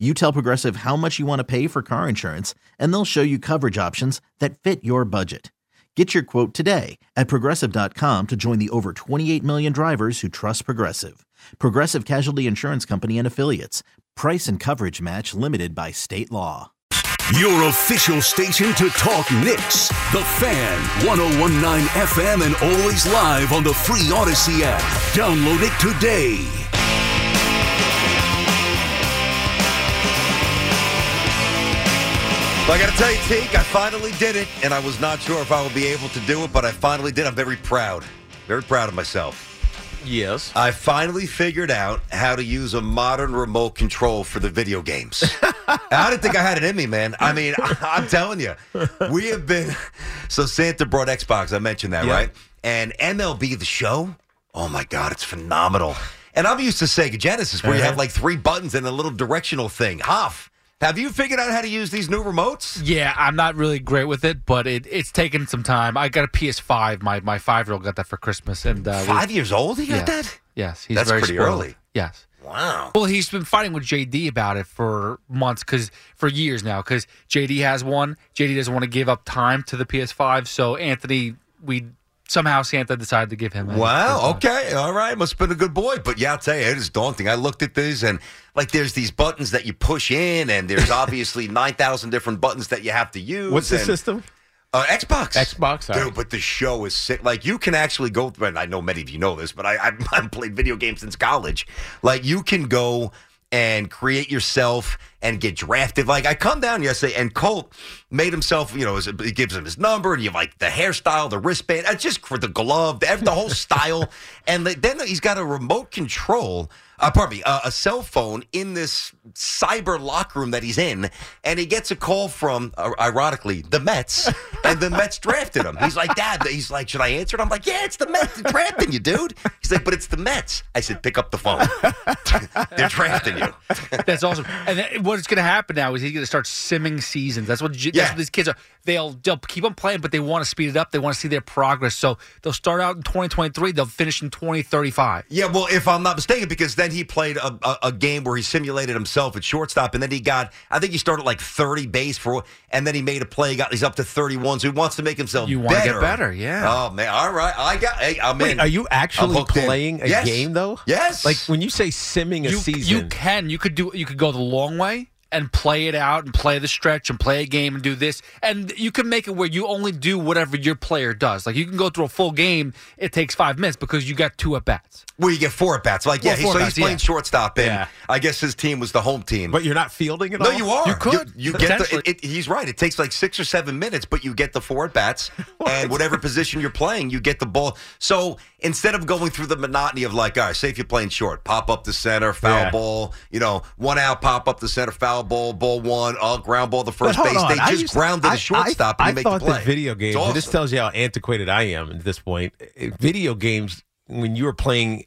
You tell Progressive how much you want to pay for car insurance, and they'll show you coverage options that fit your budget. Get your quote today at progressive.com to join the over 28 million drivers who trust Progressive. Progressive Casualty Insurance Company and Affiliates. Price and coverage match limited by state law. Your official station to talk Knicks. The Fan, 1019 FM, and always live on the free Audacy app. Download it today. Well, I got to tell you, Teak, I finally did it, and I was not sure if I would be able to do it, but I finally did. I'm very proud. Very proud of myself. Yes. I finally figured out how to use a modern remote control for the video games. I didn't think I had it in me, man. I mean, I'm telling you, we have been. So Santa brought Xbox. I mentioned that, Yeah. right? And MLB The Show. Oh my God, it's phenomenal. And I'm used to Sega Genesis, where you Uh-huh. have like three buttons and a little directional thing. Hoff, have you figured out how to use these new remotes? Yeah, I'm not really great with it, but it, it's taken some time. I got a PS5. My my five year old got that for Christmas, and uh, Five years old, he got yes, that? Yes, he's That's very pretty spoiled. early. Yes. Wow. Well, he's been fighting with JD about it for months, because for years now, because JD has one. JD doesn't want to give up time to the PS5, so Anthony, we somehow Santa decided to give him. a Wow. Okay. All right. Must have been a good boy. But yeah, I'll tell you, it is daunting. I looked at these and like there's these buttons that you push in, and there's obviously 9,000 different buttons that you have to use. What's the and- system? Uh, Xbox. Xbox, Dude, right. but the show is sick. Like, you can actually go, and I know many of you know this, but I, I, I've played video games since college. Like, you can go and create yourself and get drafted. Like, I come down yesterday, and Colt made himself, you know, he gives him his number, and you have like the hairstyle, the wristband, uh, just for the glove, the, the whole style. And then he's got a remote control. Uh, pardon me, uh, a cell phone in this cyber locker room that he's in, and he gets a call from, uh, ironically, the Mets, and the Mets drafted him. He's like, Dad, he's like, should I answer it? I'm like, yeah, it's the Mets. They're drafting you, dude. He's like, but it's the Mets. I said, pick up the phone. They're drafting you. That's awesome. And then what's going to happen now is he's going to start simming seasons. That's what Yeah. that's what these kids are. They'll they'll keep on playing, but they want to speed it up. They want to see their progress. So they'll start out in 2023. They'll finish in 2035. Yeah, well, if I'm not mistaken, because then he played a, a, a game where he simulated himself at shortstop, and then he got, I think he started like 30 base for, and then he made a play. Got he's up to 31, so he wants to make himself. You wanna better. get better, yeah. Oh man, all right, I got. Hey, I'm Wait, in. are you actually hooked in. playing a Yes. game though? Yes. Like when you say simming a You season, you can you could do you could go the long way and play it out and play the stretch and play a game and do this and you can make it where you only do whatever your player does. Like you can go through a full game. It takes five minutes because you got two at bats. Well, you get four at bats. Like, yeah, Well, he, so at-bats, he's playing yeah. shortstop, and Yeah. I guess his team was the home team. but you're not fielding at all? no, all. you are. You could, You, get the. It, it, he's right. It takes like six or seven minutes, but you get the four at bats, and whatever position you're playing, you get the ball. So instead of going through the monotony of like, all right, say if you're playing short, pop up the center, foul Yeah. ball, you know, one out, pop up the center, foul ball, ball one, uh, ground ball the first base. on, They I just used- grounded I- the shortstop, I, and you make thought the play. that video games. And This tells you how antiquated I am at this point. Video games, when you were playing,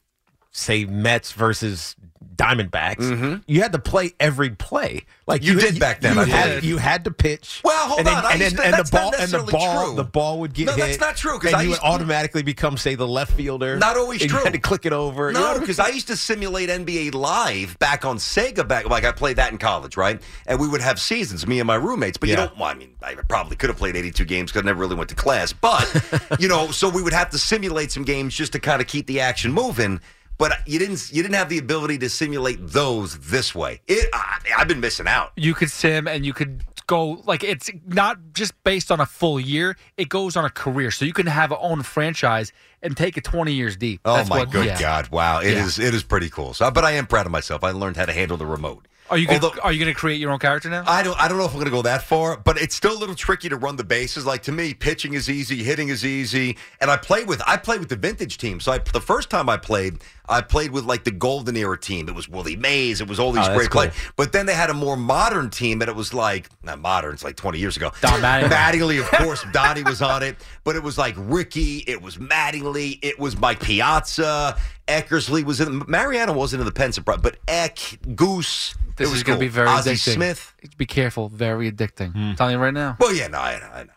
say Mets versus Diamondbacks, you had to play every play. Like Mm-hmm. You did back then, You I had, you had to pitch. Well, hold and then, on, and then, to- and the ball and the ball true. the ball would get No, hit. that's not true, 'cause And I you would to- automatically become say the left fielder. Not always true. You had to click it over. You No, because I used to simulate NBA Live back on Sega. Back like I played that in college, right? And we would have seasons, me and my roommates. But you Yeah. don't. Well, I mean, I probably could have played 82 games because I never really went to class. But you know, so we would have to simulate some games just to kind of keep the action moving. But you didn't. You didn't have the ability to simulate those this way. It. I, I've been missing out. You could sim and you could go like it's not just based on a full year; it goes on a career. So you can have a own franchise and take it twenty years deep. Oh That's my what- good yeah. God! Wow, it is Yeah. it is pretty cool. So, but I am proud of myself. I learned how to handle the remote. Are you gonna, Although- are you going to create your own character now? I don't I don't know if I'm going to go that far, but it's still a little tricky to run the bases. Like to me, pitching is easy, hitting is easy, and I play with I play with the vintage team. So I, the first time I played, I played with like the golden era team. It was Willie Mays. It was all these Oh, great play. cool. But then they had a more modern team, and it was like not modern. It's like 20 years ago. Don Mattingly. Mattingly, of course, Donnie was on it, but it was like Ricky. It was Mattingly. It was Mike Piazza. Eckersley was in. Mariano wasn't in the Pensa, but Eck, Goose. this it was is going cool. to be very Ozzie addicting. Smith. Be careful. Very addicting. I'm telling you right now. Well, yeah, no, I know, I know,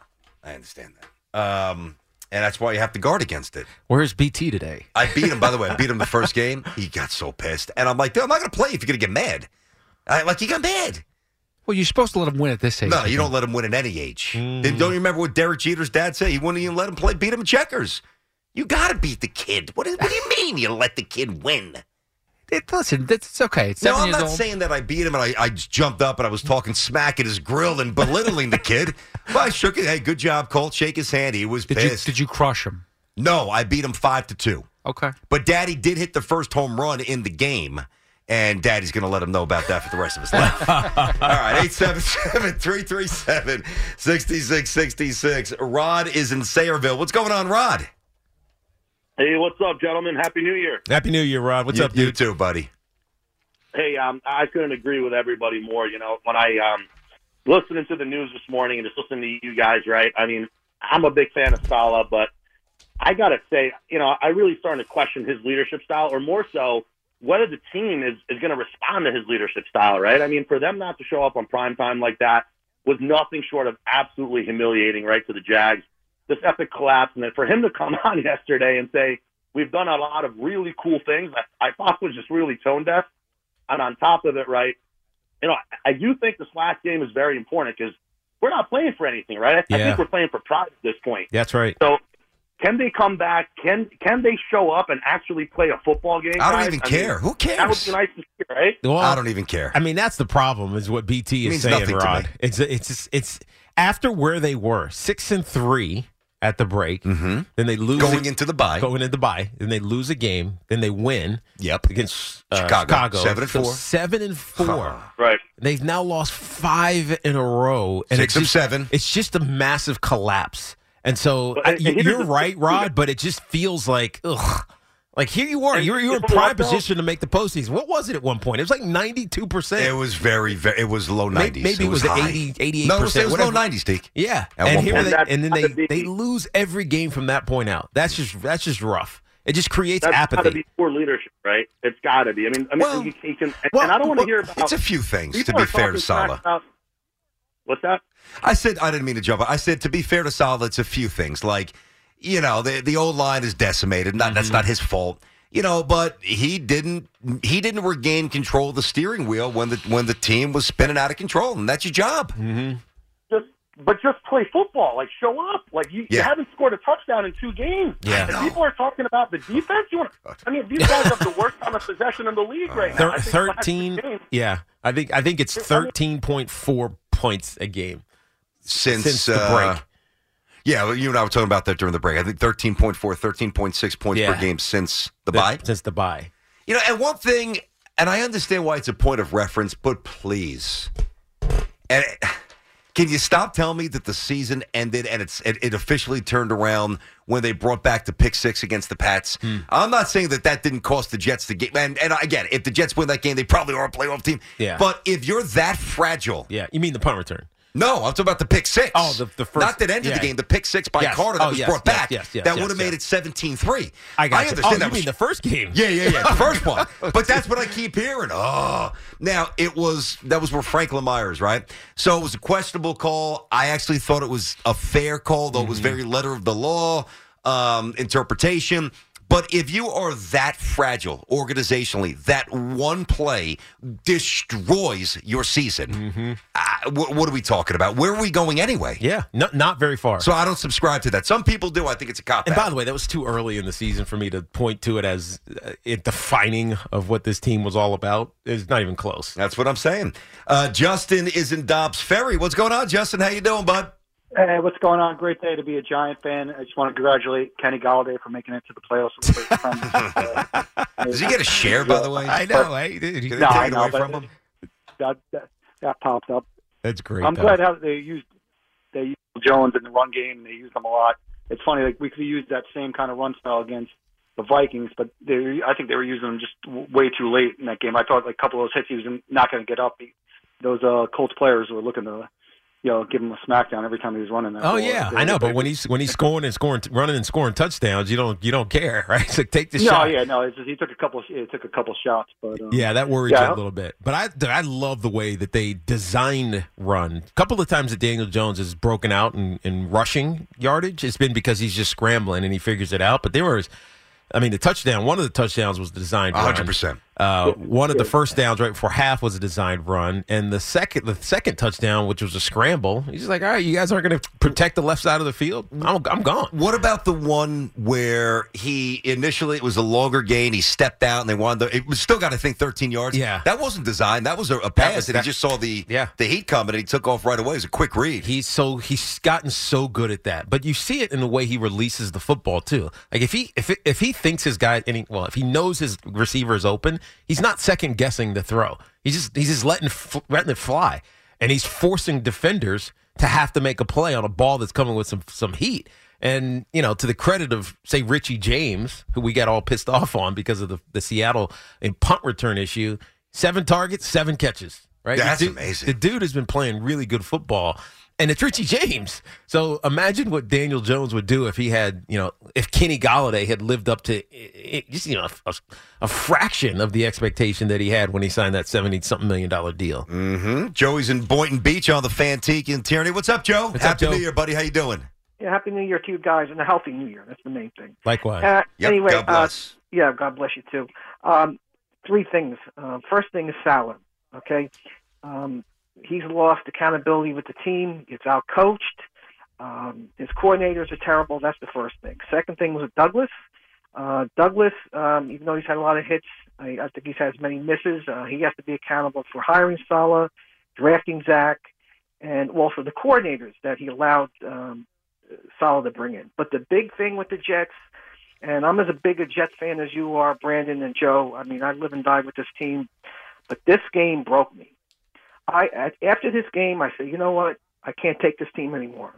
I understand that. Um, and that's why you have to guard against it. Where's BT today? I beat him, by the way. I beat him the first game. He got so pissed, and I'm like, dude, I'm not going to play if you're going to get mad. I, like, he got mad. Well, you're supposed to let him win at this age. No, you don't let him win at any age. Hmm. Then Don't you remember what Derek Jeter's dad said? He wouldn't even let him play, beat him in checkers. You got to beat the kid. What, is, what do you mean you let the kid win? It, listen, it's okay. It's No, I'm not old. saying that I beat him and I, I jumped up and I was talking smack at his grill and belittling the kid. But I shook it. Hey, good job, Colt. Shake his hand. He was did you pissed. did you crush him? No, I beat him five to two. Okay. But Daddy did hit the first home run in the game, and Daddy's going to let him know about that for the rest of his life. All right, 877 337 6666. Rod is in Sayreville. What's going on, Rod? Hey, what's up, gentlemen? Happy New Year. Happy New Year, Rod. What's you, up, You too, buddy. Hey, um, I couldn't agree with everybody more. You know, when I um, listening to the news this morning and just listening to you guys, right? I mean, I'm a big fan of Salah, but I gotta say, you know, I really starting to question his leadership style, or more so, whether the team is is going to respond to his leadership style, right? I mean, for them not to show up on prime time like that was nothing short of absolutely humiliating, right, to the Jags. This epic collapse, and then for him to come on yesterday and say we've done a lot of really cool things, I, I thought was just really tone deaf. And on top of it, right, you know, I do think this last game is very important because we're not playing for anything, right? I, I think we're playing for pride at this point. That's right. So, can they come back? Can can they show up and actually play a football game? I don't guys? even mean, care. Who cares? That would cares? be nice to see, right? Well, I don't even care. I mean, that's the problem. Is what BT is Means saying, nothing to Rod. me. It's it's it's after where they were six and three at the break. Mhm. Then they lose Going a- into the bye. going into the bye. Then they lose a game. Then they win Yep. against uh, Chicago. Chicago. Seven and So four. Seven and four. Right. They've now lost five in a row, and Six it's of just, seven. It's just a massive collapse. And so But- I- and you- here's you're right, Rod, but it just feels like ugh. Like here you are, you're you're in prime position to make the postseason. What was it at one point? It was like ninety two percent. It was very, very, it was low 90s. Maybe- maybe it was high. 80, 88%, No, it was, it was low 90s, Deke. Yeah, At and one here point. they, and then they they lose every game from that point out. That's just that's just rough. It just creates That's got to apathy. be poor leadership, right? It's got to be. I mean, I mean, Well- you, you can, and, well, and I don't want to Well, hear about. it's a few things, to be fair to Salah. about- What's that? I said I didn't mean to jump. I said to be fair to Salah, it's a few things. Like, you know, the the old line is decimated. Not that's not his fault. You know, but he didn't he didn't regain control of the steering wheel when the when the team was spinning out of control, and that's your job. Just, but just play football. Like show up. Like you, you haven't scored a touchdown in two games. Yeah. And people are talking about the defense. You want? I mean, these guys have the worst time of possession in the league right now. Thir- I think the last Thirteen, two games- yeah, I think I think it's thirteen point four points a game Since, since the uh, break. Yeah, you and I were talking about that during the break. I think 13.4, 13.6 points Yeah. per game since the The- bye. since the bye. You know, and one thing, and I understand why it's a point of reference, but please, and can you stop telling me that the season ended and it's it, it officially turned around when they brought back the pick six against the Pats? Hmm. I'm not saying that that didn't cost the Jets the game, and and again, if the Jets win that game, they probably are a playoff team. Yeah. But if you're that fragile, Yeah, you mean the punt return? No, I'm talking about the pick six. Oh, the- the first- not that ended yeah. the game, the pick six by Yes. Carter that Oh, was yes, brought yes, back. yes, yes, that would have made it 17-3. I got you. understand Oh, that you was mean the first game? yeah, yeah, yeah. The first one. But that's what I keep hearing. Oh. Now, it was, that was where Franklin Myers, right? So it was a questionable call. I actually thought it was a fair call, though it was very letter of the law um, interpretation. But if you are that fragile organizationally, that one play destroys your season. Uh, wh- what are we talking about? Where are we going anyway? Yeah, not not very far. So I don't subscribe to that. Some people do. I think it's a cop and by the way, that was too early in the season for me to point to it as uh, it defining of what this team was all about. It's not even close. That's what I'm saying. Uh, Justin is in Dobbs Ferry. What's going on, Justin? How you doing, bud? Hey, what's going on? Great day to be a Giant fan. I just want to congratulate Kenny Golladay for making it to the playoffs for the first time. Uh, Does he get a share, by the way? I know. I, dude, Can they No, take I it know, away from him? that that, that popped up. That's great. I'm though. glad how they used they used Jones in the run game. and They used him a lot. It's funny, like we could have used that same kind of run style against the Vikings, but they I think they were using him just w- way too late in that game. I thought like a couple of those hits he was not going to get up. He, those uh, Colts players were looking to you know give him a smackdown every time he was running. That Oh ball. yeah, They- I know. they- But when he's when he's scoring and scoring, running and scoring touchdowns, you don't you don't care, right? So take the no, shot. No, yeah, no, it's just, he took a couple. He took a couple shots, but um, Yeah, that worries Yeah. you a little bit. But I I love the way that they design run. A couple of times that Daniel Jones has broken out in, in rushing yardage, it's been because he's just scrambling and he figures it out. But there was, I mean, the touchdown. One of the touchdowns was the designed 100%. Uh, one of the first downs right before half was a designed run, and the second the second touchdown, which was a scramble, he's just like, all right, you guys aren't going to protect the left side of the field. I'm, I'm gone. What about the one where he initially it was a longer gain, he stepped out and they wanted the, it was still got I think 13 yards. Yeah. that wasn't designed. That was a, a pass, was- and he just saw the Yeah. the heat coming and he took off right away. It was a quick read. He's so he's gotten so good at that, but you see it in the way he releases the football too. Like if he if it, if he thinks his guy, any well, if he knows his receiver is open, he's not second guessing the throw. He's just he's just letting letting it fly, and he's forcing defenders to have to make a play on a ball that's coming with some some heat. And you know, to the credit of say Richie James, who we got all pissed off on because of the the Seattle and punt return issue, seven targets, seven catches. Right, That's The dude- amazing. The dude has been playing really good football, and it's Richie James. So imagine what Daniel Jones would do if he had, you know, if Kenny Golladay had lived up to i- i- just you know a, a fraction of the expectation that he had when he signed that seventy something million dollar deal. Mm-hmm. Joey's in Boynton Beach on the Fan Tiki in Tierney. What's up, Joe? What's up, Happy Joe? New Year, buddy. How you doing? Yeah, happy New Year to you guys and a healthy New Year. That's the main thing. Likewise, Uh, Yep, anyway, God bless. Uh, yeah, God bless you too. Um, three things. Uh, first thing is Salah. Okay, um, he's lost accountability with the team. It's out coached. Um, his coordinators are terrible. That's the first thing. Second thing was Douglas. Uh, Douglas, um, even though he's had a lot of hits, I, I think he's had as many misses. Uh, he has to be accountable for hiring Salah, drafting Zach, and also the coordinators that he allowed um, Salah to bring in. But the big thing with the Jets, and I'm as a big a Jets fan as you are, Brandon and Joe. I mean, I live and die with this team, but this game broke me. I after this game, I said, you know what? I can't take this team anymore.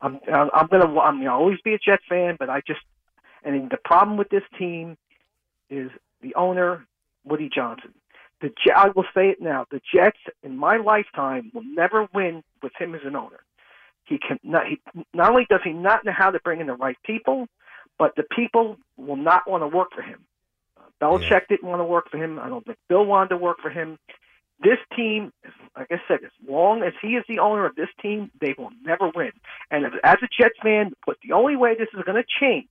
I'm I'm gonna I'm gonna always be a Jets fan, but I just and the problem with this team is the owner Woody Johnson. The Jet, I will say it now. The Jets in my lifetime will never win with him as an owner. He can not. He, not only does he not know how to bring in the right people, but the people will not want to work for him. Uh, Belichick didn't want to work for him. I don't think Bill wanted to work for him. This team, like I said, as long as he is the owner of this team, they will never win. And as, as a Jets fan, but the only way this is going to change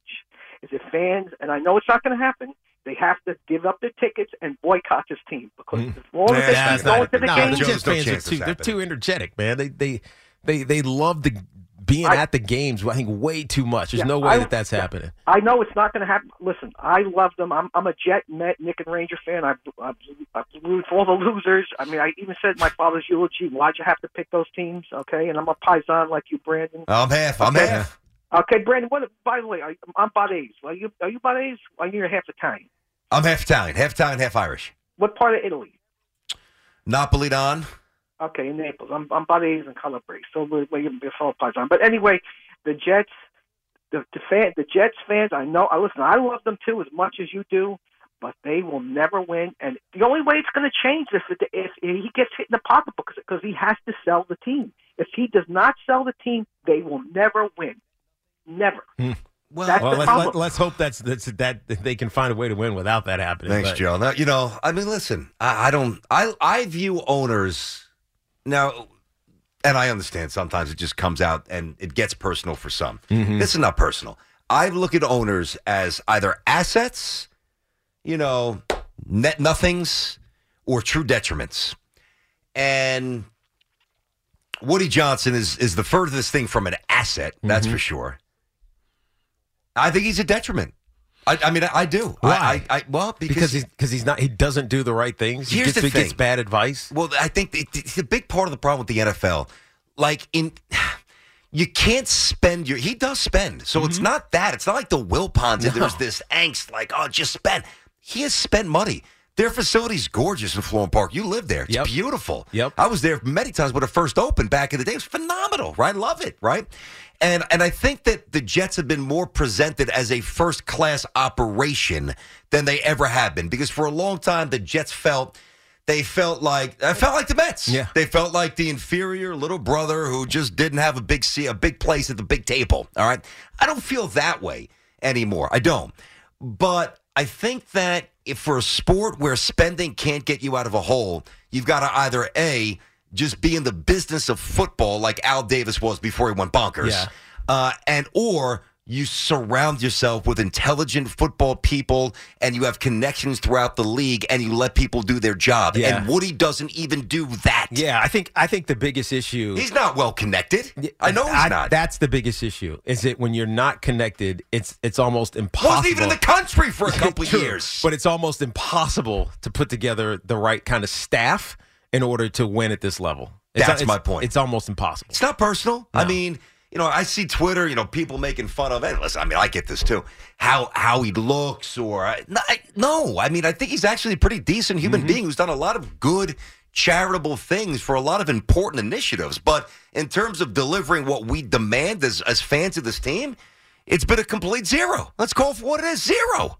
is if fans, and I know it's not going to happen, they have to give up their tickets and boycott this team because as long as Yeah, they it's keep going not- to the no, game, the Jones, Jets no fans are too, they're too energetic, man. They they they they love the being I- at the games. I think way too much. There's Yeah, no way I- that that's happening. I know it's not going to happen. Listen, I love them. I'm I'm a Jet, Met, Nick, and Ranger fan. I I, I root for all the losers. I mean, I even said my father's eulogy, "Why'd you have to pick those teams?" Okay, and I'm a Paisan like you, Brandon. I'm half. I'm Okay. half. Okay, Brandon. What? By the way, I, I'm Bades. Are you are you Bades? Are you half Italian? I'm half Italian, half Italian, half Irish. What part of Italy? Napolitan. Okay, in Naples. I'm I'm Bades and Calabrese, so we're, we're fellow Paisan. But anyway, the Jets, the the fan, the Jets fans. I know. I listen. I love them too as much as you do. But they will never win, and the only way it's going to change is if, if he gets hit in the pocketbook because he has to sell the team. If he does not sell the team, they will never win. Never. Hmm. Well, Well, let's, problem. let, us hope that's, that's that they can find a way to win without that happening. Thanks, But- Joe. Now, you know, I mean, listen, I, I don't, I, I view owners now, and I understand sometimes it just comes out and it gets personal for some. Mm-hmm. This is not personal. I look at owners as either assets, you know, net nothings, or true detriments. And Woody Johnson is is the furthest thing from an asset, that's mm-hmm. for sure. I think he's a detriment. I, I mean, I, do. Why? I, I, I well, because, because he's because he's not he doesn't do the right things. He Here's gets, the he gets bad advice. well, I think it- it's a big part of the problem with the NFL. Like in, you can't spend your. He does spend, so it's mm-hmm. not that. It's not like the Wilpons. and There's this angst, like oh, just spend. He has spent money. Their facility's gorgeous in Florham Park. You live there. It's Yep. beautiful. Yep. I was there many times when it first opened back in the day. It was phenomenal, right? I love it, right? And and I think that the Jets have been more presented as a first class operation than they ever have been because for a long time the Jets felt they felt like I felt like the Mets. Yeah. They felt like the inferior little brother who just didn't have a big a big place at the big table. All right. I don't feel that way anymore. I don't. But I think that if for a sport where spending can't get you out of a hole, you've got to either A, just be in the business of football like Al Davis was before he went bonkers. Yeah. Uh, and or you surround yourself with intelligent football people and you have connections throughout the league and you let people do their job. Yeah. And Woody doesn't even do that. Yeah, I think I think the biggest issue He's not well connected. I know he's not. That's the biggest issue. Is that when you're not connected, it's it's almost impossible. Wasn't even in the country for a couple years. but it's almost impossible to put together the right kind of staff in order to win at this level. It's, That's it's- my point. It's almost impossible. It's not personal. I mean, you know, I see Twitter, you know, people making fun of it. Listen, I mean, I get this too. How how he looks, or I- no, I, no, mean, I think he's actually a pretty decent Mm-hmm. human being who's done a lot of good charitable things for a lot of important initiatives. But in terms of delivering what we demand as as fans of this team, it's been a complete zero. Let's call for what it is, zero.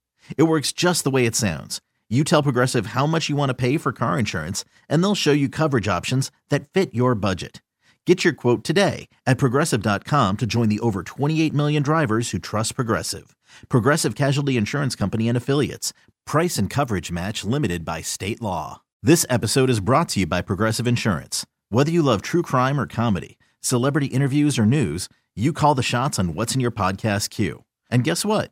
It works just the way it sounds. You tell Progressive how much you want to pay for car insurance, and they'll show you coverage options that fit your budget. Get your quote today at progressive.com to join the over 28 million drivers who trust Progressive. Progressive Casualty Insurance Company and Affiliates. Price and coverage match limited by state law. This episode is brought to you by Progressive Insurance. Whether you love true crime or comedy, celebrity interviews or news, you call the shots on what's in your podcast queue. And guess what?